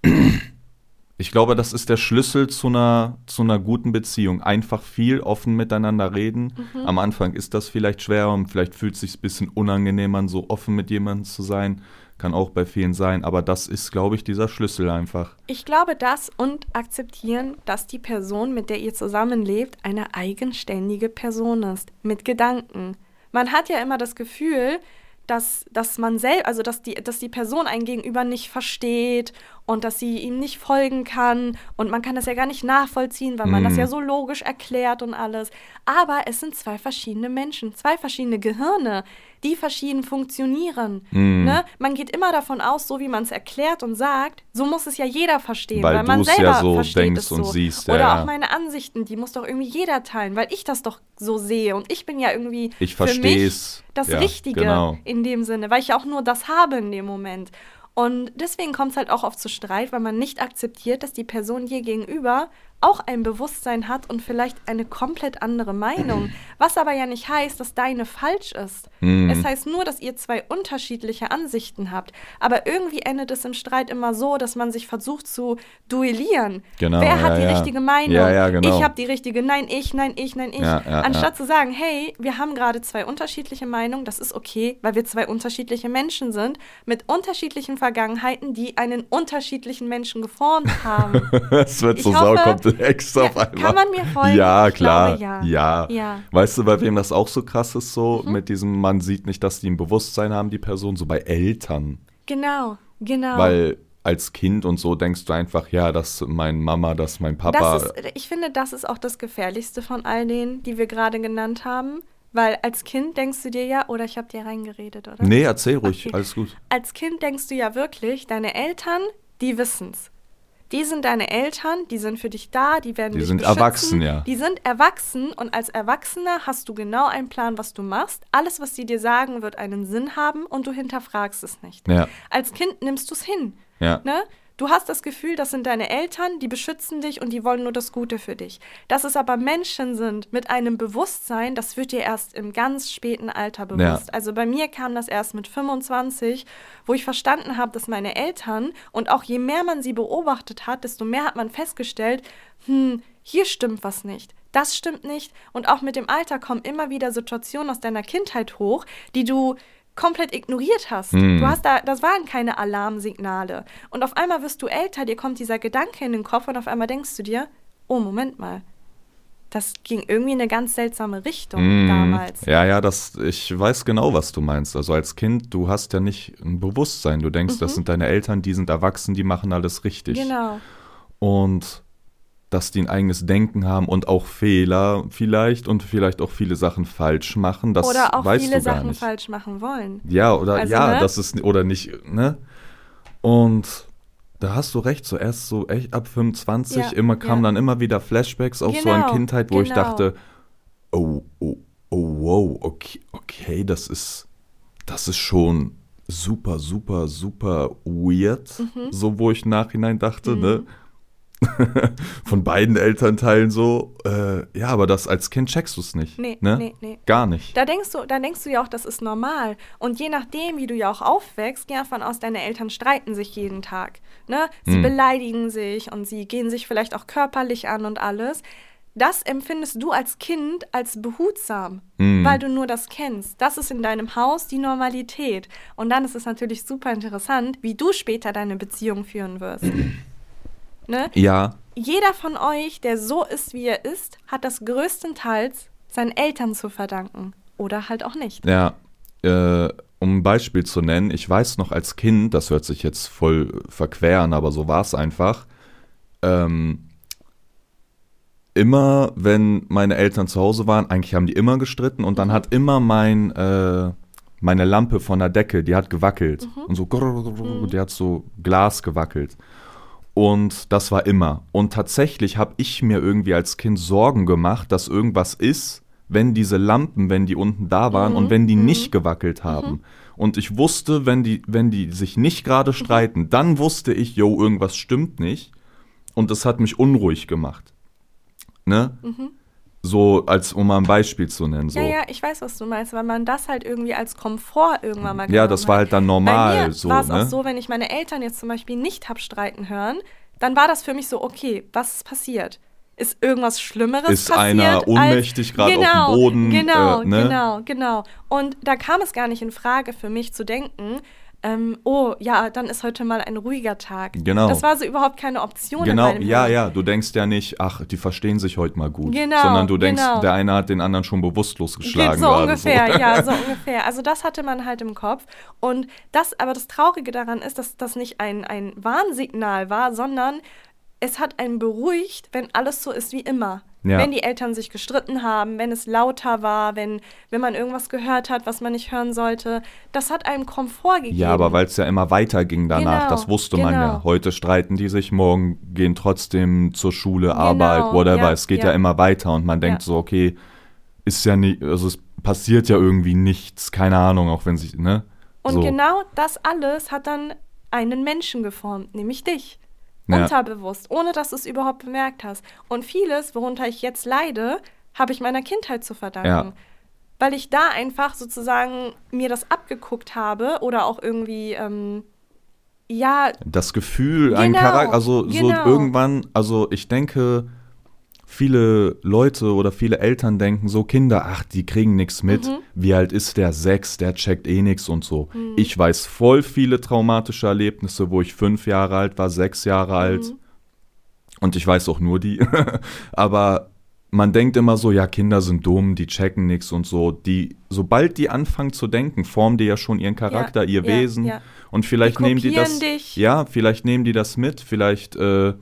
[clears throat] ich glaube, das ist der Schlüssel zu einer, zu einer guten Beziehung. Einfach viel offen miteinander reden. Mhm. Am Anfang ist das vielleicht schwer und vielleicht fühlt es sich ein bisschen unangenehm an, so offen mit jemandem zu sein. Kann auch bei vielen sein, aber das ist, glaube ich, dieser Schlüssel einfach. Ich glaube das und akzeptieren, dass die Person, mit der ihr zusammenlebt, eine eigenständige Person ist, mit Gedanken. Man hat ja immer das Gefühl, dass, dass man selbst, also dass die, dass die Person einen gegenüber nicht versteht und dass sie ihm nicht folgen kann und man kann das ja gar nicht nachvollziehen, weil man das Mhm. ja so logisch erklärt und alles. Aber es sind zwei verschiedene Menschen, zwei verschiedene Gehirne, die verschieden funktionieren. Mhm. Ne? Man geht immer davon aus, so wie man es erklärt und sagt, so muss es ja jeder verstehen, Weil weil, man du's ja selber so versteht denkst es und so. siehst, ja, Oder ja. auch meine Ansichten, die muss doch irgendwie jeder teilen, weil ich das doch so sehe und ich bin ja irgendwie Ich für mich das Richtige genau. in dem Sinne, weil ich ja auch nur das habe in dem Moment. Und deswegen kommt es halt auch oft zu Streit, weil man nicht akzeptiert, dass die Person dir gegenüber auch ein Bewusstsein hat und vielleicht eine komplett andere Meinung. [clears throat] Was aber ja nicht heißt, dass deine falsch ist. Mhm. Es heißt nur, dass ihr zwei unterschiedliche Ansichten habt. Aber irgendwie endet es im Streit immer so, dass man sich versucht zu duellieren. Genau, Wer hat ja, die ja. richtige Meinung? Ja, genau. Ich habe die richtige, nein, ich, nein, ich, nein, ich. Anstatt zu sagen, hey, wir haben gerade zwei unterschiedliche Meinungen, das ist okay, weil wir zwei unterschiedliche Menschen sind, mit unterschiedlichen Vergangenheiten, die einen unterschiedlichen Menschen geformt haben. [laughs] Es wird Ich so hoffe- saukomplex [laughs] auf einmal. kann man mir folgen? Ja, Ich klar. glaube, ja. ja. Ja. Mhm. Weißt du, bei wem das auch so krass ist, so mit diesem, man sieht nicht, dass die ein Bewusstsein haben, die Person, so bei Eltern. Genau, genau. Weil als Kind und so denkst du einfach, ja, das ist mein Mama, das ist mein Papa. das ist, ich finde, das ist auch das Gefährlichste von all denen, die wir gerade genannt haben. Weil als Kind denkst du dir ja, oder ich habe dir reingeredet, oder? nee, erzähl ruhig, Okay. alles gut. als Kind denkst du ja wirklich, deine Eltern, die wissen's. Die sind deine Eltern, die sind für dich da, die werden Die dich sind beschützen. erwachsen, ja. Die sind erwachsen und als Erwachsener hast du genau einen Plan, was du machst. Alles, was sie dir sagen, wird einen Sinn haben und du hinterfragst es nicht. Ja, Als Kind nimmst du es hin. ja. Ne? Du hast das Gefühl, das sind deine Eltern, die beschützen dich und die wollen nur das Gute für dich. Dass es aber Menschen sind mit einem Bewusstsein, das wird dir erst im ganz späten Alter bewusst. Also bei mir kam das erst mit 25, wo ich verstanden habe, dass meine Eltern und auch je mehr man sie beobachtet hat, desto mehr hat man festgestellt, hm, hier stimmt was nicht. Das stimmt nicht. Und auch mit dem Alter kommen immer wieder Situationen aus deiner Kindheit hoch, die du komplett ignoriert hast. Hm. Du hast da, das waren keine Alarmsignale. Und auf einmal wirst du älter, dir kommt dieser Gedanke in den Kopf und auf einmal denkst du dir, oh, Moment mal. Das ging irgendwie in eine ganz seltsame Richtung Mm, damals. Ja, ja, das, ich weiß genau, was du meinst. Also als Kind, du hast ja nicht ein Bewusstsein. Du denkst, das sind deine Eltern, die sind erwachsen, die machen alles richtig. Mhm. Genau. Und dass die ein eigenes Denken haben und auch Fehler vielleicht und vielleicht auch viele Sachen falsch machen, das Oder auch weißt viele du gar Sachen nicht. falsch machen wollen. Ja, oder Also, ja, ne? das ist oder nicht, ne? Und da hast du recht, so erst so echt ab 25, Ja, immer kamen ja. dann immer wieder Flashbacks auf so an Genau, Kindheit, wo ich genau. dachte, oh, oh, oh, wow, okay, okay, das ist, das ist schon super, super, super weird, Mhm. so wo ich nachhinein dachte, ne? [laughs] von beiden Elternteilen so. Äh, ja, aber das als Kind checkst du es nicht. Nee, ne? nee, nee. Gar nicht. Da denkst du, da denkst du ja auch, das ist normal. Und je nachdem, wie du ja auch aufwächst, geh davon aus, deine Eltern streiten sich jeden Tag. Ne? Sie Hm. beleidigen sich und sie gehen sich vielleicht auch körperlich an und alles. Das empfindest du als Kind als behutsam, Hm. weil du nur das kennst. Das ist in deinem Haus die Normalität. Und dann ist es natürlich super interessant, wie du später deine Beziehung führen wirst. [clears throat] ne? Ja, Jeder von euch, der so ist, wie er ist, hat das größtenteils seinen Eltern zu verdanken. Oder halt auch nicht. Ja, äh, um ein Beispiel zu nennen, ich weiß noch als Kind, das hört sich jetzt voll verqueren, aber so war es einfach. Ähm, immer, wenn meine Eltern zu Hause waren, eigentlich haben die immer gestritten und dann hat immer mein, äh, meine Lampe von der Decke, die hat gewackelt und so, die hat so Glas gewackelt. Und das war immer. Und tatsächlich habe ich mir irgendwie als Kind Sorgen gemacht, dass irgendwas ist, wenn diese Lampen, wenn die unten da waren und wenn die nicht gewackelt haben. Und ich wusste, wenn die, wenn die sich nicht gerade streiten, dann wusste ich, yo, irgendwas stimmt nicht. Und das hat mich unruhig gemacht. Ne? So, als um mal ein Beispiel zu nennen. So. Ja, ja, ich weiß, was du meinst, weil man das halt irgendwie als Komfort irgendwann mal Ja, das war hat. halt dann Bei normal. mir so, war es ne? auch so, wenn ich meine Eltern jetzt zum Beispiel nicht hab streiten hören, dann war das für mich so, okay, was ist passiert? Ist irgendwas Schlimmeres Ist passiert? einer ohnmächtig gerade auf dem genau, Boden, Genau, äh, ne? genau, genau. Und da kam es gar nicht in Frage für mich zu denken, ähm, oh ja, dann ist heute mal ein ruhiger Tag. Genau. Das war so überhaupt keine Option Genau, ja, Hirn. ja. Du denkst ja nicht, ach, die verstehen sich heute mal gut. Genau, sondern du denkst, genau. der eine hat den anderen schon bewusstlos geschlagen. so ungefähr, so. ja, so [laughs] ungefähr. Also das hatte man halt im Kopf. Und das, aber das Traurige daran ist, dass das nicht ein, ein Warnsignal war, sondern es hat einen beruhigt, wenn alles so ist wie immer. Ja. Wenn die Eltern sich gestritten haben, wenn es lauter war, wenn, wenn man irgendwas gehört hat, was man nicht hören sollte. Das hat einem Komfort gegeben. Ja, aber weil es ja immer weiterging danach, Genau, das wusste man ja. genau. Heute streiten die sich, morgen gehen trotzdem zur Schule, Arbeit, whatever. ja, es geht ja. ja. immer weiter und man denkt so, okay, ist ja nicht, also es passiert ja irgendwie nichts, keine Ahnung, auch wenn sich, ne? Und so. genau das alles hat dann einen Menschen geformt, nämlich dich. Ja. Unterbewusst, ohne dass du es überhaupt bemerkt hast. Und vieles, worunter ich jetzt leide, habe ich meiner Kindheit zu verdanken. Ja. Weil ich da einfach sozusagen mir das abgeguckt habe oder auch irgendwie, ähm, ja, Das Gefühl, ein Genau, Charakter, also genau. so irgendwann, also ich denke, viele Leute oder viele Eltern denken so, Kinder, ach, die kriegen nichts mit. Mhm. Wie alt ist der? Sechs, der checkt eh nichts und so. Ich weiß voll viele traumatische Erlebnisse, wo ich fünf Jahre alt war, sechs Jahre alt. Mhm. Und ich weiß auch nur die. [laughs] Aber man denkt immer so, ja, Kinder sind dumm, die checken nichts und so. Die, sobald die anfangen zu denken, formen die ja schon ihren Charakter, ihr ja, Wesen. ja. Und vielleicht Die nehmen die das. dich. Ja, vielleicht nehmen die das mit, vielleicht äh,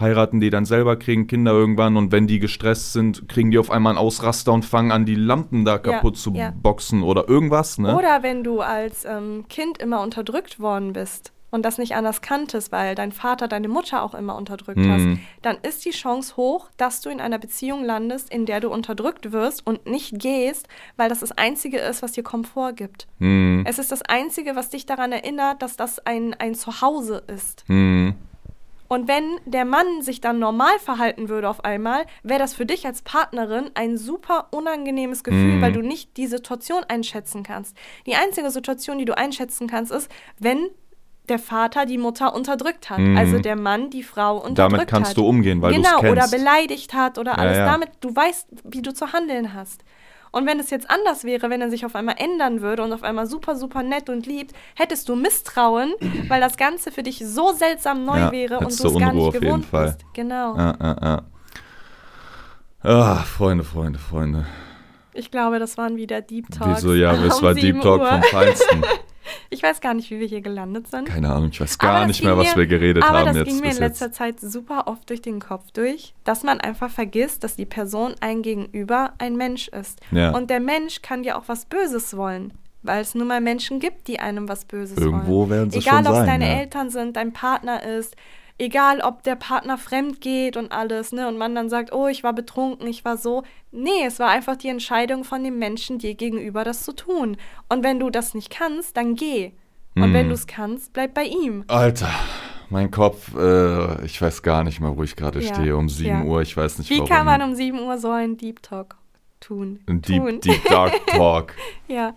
heiraten die dann selber, kriegen Kinder irgendwann und wenn die gestresst sind, kriegen die auf einmal einen Ausraster und fangen an, die Lampen da kaputt zu ja. boxen oder irgendwas, ne? Oder wenn du als ähm, Kind immer unterdrückt worden bist und das nicht anders kanntest, weil dein Vater deine Mutter auch immer unterdrückt Mhm. hast, dann ist die Chance hoch, dass du in einer Beziehung landest, in der du unterdrückt wirst und nicht gehst, weil das das Einzige ist, was dir Komfort gibt. Hm, Es ist das Einzige, was dich daran erinnert, dass das ein, ein Zuhause ist. hm, Und wenn der Mann sich dann normal verhalten würde auf einmal, wäre das für dich als Partnerin ein super unangenehmes Gefühl, Mhm. weil du nicht die Situation einschätzen kannst. Die einzige Situation, die du einschätzen kannst, ist, wenn der Vater die Mutter unterdrückt hat. Mhm. Also der Mann die Frau unterdrückt Damit hat. kannst du umgehen, weil du es Genau, oder kennst. beleidigt hat oder Ja, alles ja. damit. Du weißt, wie du zu handeln hast. Und wenn es jetzt anders wäre, wenn er sich auf einmal ändern würde und auf einmal super, super nett und liebt, hättest du Misstrauen, [clears throat] weil das Ganze für dich so seltsam neu Ja, wäre und du es gar nicht auf jeden gewohnt Fall. bist. Genau. ah, ah, ah. Freunde, Freunde, Freunde. Ich glaube, das waren wieder Deep Talks. Wieso, ja, es war 7 Deep Talk Uhr. vom Feinsten. [laughs] Ich weiß gar nicht, wie wir hier gelandet sind. Keine Ahnung, ich weiß Aber gar nicht mehr, was wir geredet aber haben das jetzt ging mir in letzter jetzt. Zeit super oft durch den Kopf durch, dass man einfach vergisst, dass die Person ein Gegenüber ein Mensch ist. Ja. Und der Mensch kann dir auch was Böses wollen, weil es nun mal Menschen gibt, die einem was Böses Irgendwo wollen. werden sie Egal, ob es deine ja. Eltern sind, dein Partner ist, egal, ob der Partner fremd geht und alles, ne, und man dann sagt, oh, ich war betrunken, ich war so. Nee, es war einfach die Entscheidung von dem Menschen dir gegenüber, das zu tun. Und wenn du das nicht kannst, dann geh. Und Hm. wenn du es kannst, bleib bei ihm. Alter, mein Kopf, äh, ich weiß gar nicht mehr, wo ich gerade Ja, stehe. Um 7 ja. Uhr, ich weiß nicht Wie warum. kann man um 7 Uhr so einen Deep Talk tun? Ein Deep, tun. Deep Dark [laughs] Talk. Ja,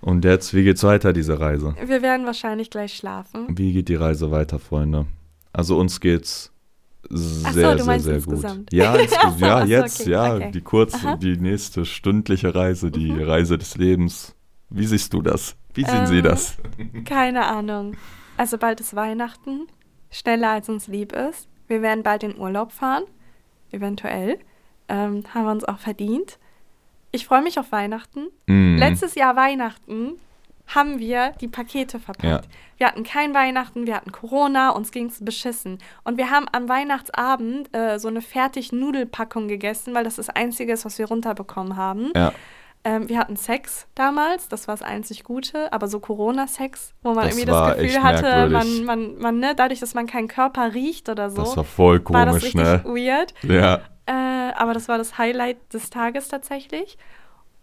Und jetzt, wie geht's weiter, diese Reise? wir werden wahrscheinlich gleich schlafen. Wie geht die Reise weiter, Freunde? Also uns geht's Ach so, sehr, sehr, sehr insgesamt. gut. Ja, [laughs] insges Ach so, ja so, jetzt, okay, ja, okay. die kurze, Aha. die nächste stündliche Reise, die Reise des Lebens. Wie siehst du das? Wie sehen Sie Ähm, das? Keine Ahnung. Also bald ist Weihnachten. Schneller als uns lieb ist. Wir werden bald in Urlaub fahren. Eventuell. Ähm, haben wir uns auch verdient. Ich freue mich auf Weihnachten. Mhm. Letztes Jahr Weihnachten haben wir die Pakete verpackt. Ja. Wir hatten kein Weihnachten, wir hatten Corona, uns ging es beschissen. Und wir haben am Weihnachtsabend äh, so eine fertig Nudelpackung gegessen, weil das das Einzige ist, was wir runterbekommen haben. Ja, Ähm, wir hatten Sex damals, das war das einzig Gute, aber so Corona-Sex, wo man Das irgendwie das Gefühl hatte, merkwürdig. man, man, man, ne, dadurch, dass man keinen Körper riecht oder so, das war voll war das komisch, richtig ne? weird. Ja, Äh, aber das war das Highlight des Tages tatsächlich.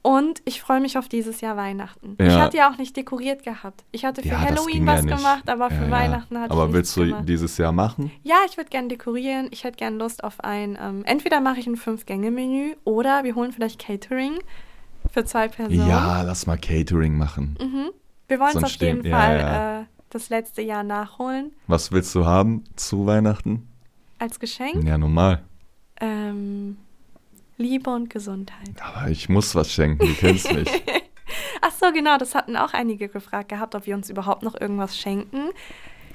Und ich freue mich auf dieses Jahr Weihnachten. Ich Ja. hatte ja auch nicht dekoriert gehabt. Ich hatte für ja Halloween was ja gemacht, aber für. Weihnachten hatte Aber ich willst nichts du gemacht. dieses Jahr machen? Ja, ich würde gerne dekorieren. Ich hätte gerne Lust auf ein, ähm, entweder mache ich ein Fünf-Gänge-Menü oder wir holen vielleicht Catering für zwei Personen. Ja, lass mal Catering machen. Mhm. Wir wollen es auf jeden stehen- Fall. Äh, das letzte Jahr nachholen Was willst du haben zu Weihnachten? als Geschenk. Ja, normal. Ähm, Liebe und Gesundheit. Aber ich muss was schenken, du kennst mich. [laughs] Ach so, genau, das hatten auch einige gefragt gehabt, ob wir uns überhaupt noch irgendwas schenken.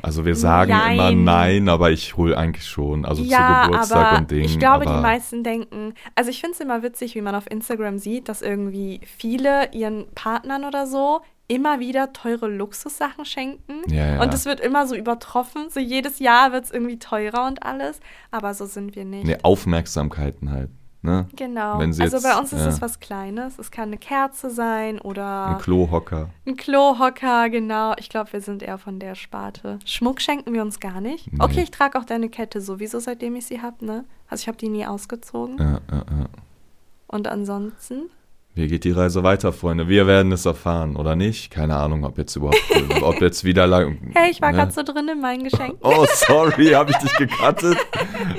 Also wir sagen Nein. immer nein, aber ich hole eigentlich schon. Also ja, zu Geburtstag aber und Ding. ich glaube, die meisten denken, also ich finde es immer witzig, wie man auf Instagram sieht, dass irgendwie viele ihren Partnern oder so immer wieder teure Luxussachen schenken. Ja, ja. Und es wird immer so übertroffen. So jedes Jahr wird es irgendwie teurer und alles. Aber so sind wir nicht. Nee, Aufmerksamkeiten halt. Ne? Genau. Also jetzt, bei uns ist ja. es was Kleines. Es kann eine Kerze sein oder Ein Klohocker. ein Klohocker, genau. Ich glaube, wir sind eher von der Sparte. Schmuck schenken wir uns gar nicht. Nee. Okay, ich trage auch deine Kette sowieso, seitdem ich sie habe, ne? Also ich habe die nie ausgezogen. Ja, ja, ja. Und ansonsten? Wie geht die Reise weiter, Freunde? Wir werden es erfahren, oder nicht? Keine Ahnung, ob jetzt überhaupt, [laughs] ob jetzt wieder lang. Hey, ich war ne? gerade so drin in meinen Geschenken. [laughs] Oh, sorry, habe ich dich gecuttet?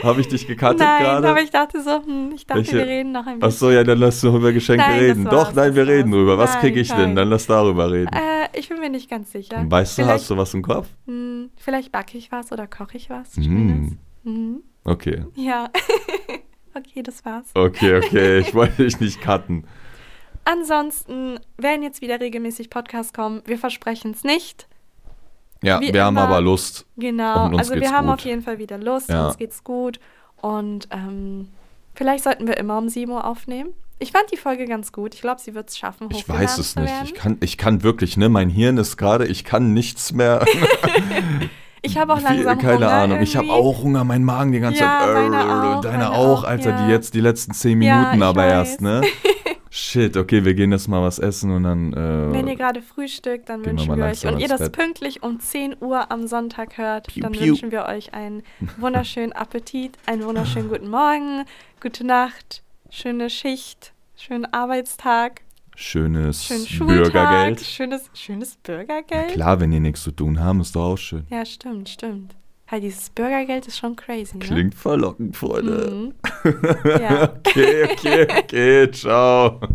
Habe ich dich gecuttet Nein, gerade? aber ich dachte so, hm, ich dachte, Welche- wir reden noch ein Ach bisschen. so, ja, dann lass doch über Geschenke Nein, reden. Doch, nein, wir reden drüber. Was kriege ich denn? nein. Dann lass darüber reden. Äh, ich bin mir nicht ganz sicher. weißt du, vielleicht, hast du was im Kopf? Hm, vielleicht backe ich was oder koche ich was. Schönes. Mhm. Okay. Ja. [laughs] okay, das war's. Okay, okay, ich wollte dich nicht cutten. Ansonsten werden jetzt wieder regelmäßig Podcasts kommen. Wir versprechen es nicht. Ja, Wie wir haben immer. aber Lust. Genau. Also wir haben gut. auf jeden Fall wieder Lust. Ja. Uns geht's gut. Und ähm, vielleicht sollten wir immer um 7 Uhr aufnehmen. Ich fand die Folge ganz gut. Ich glaube, sie wird es schaffen, Ich weiß es nicht. Ich kann, ich kann wirklich, ne? Mein Hirn ist gerade, ich kann nichts mehr. [laughs] Ich habe auch langsam Keine Hunger Ahnung. Ich habe irgendwie. auch Hunger, mein Magen die ganze Ja, Zeit. meiner auch, Deine auch, Alter, ja. die jetzt die letzten zehn Minuten aber weiß. erst, ne? [laughs] Shit, okay, wir gehen jetzt mal was essen und dann. Äh, Wenn ihr gerade frühstückt, dann wünschen wir euch, und ihr das Bett. pünktlich um 10 Uhr am Sonntag hört, Piu, dann piu. wünschen wir euch einen [laughs] wunderschönen Appetit, einen wunderschönen guten Morgen, gute Nacht, schöne Schicht, schönen Arbeitstag, schönes schönen Schultag, Bürgergeld. schönes, schönes Bürgergeld. klar, wenn die nichts zu tun haben, ist doch auch schön. Ja, stimmt, stimmt. Halt, dieses Bürgergeld ist schon crazy, ne? Klingt verlockend, Freunde. Mhm. [laughs] Ja. okay, okay, okay, ciao. [laughs]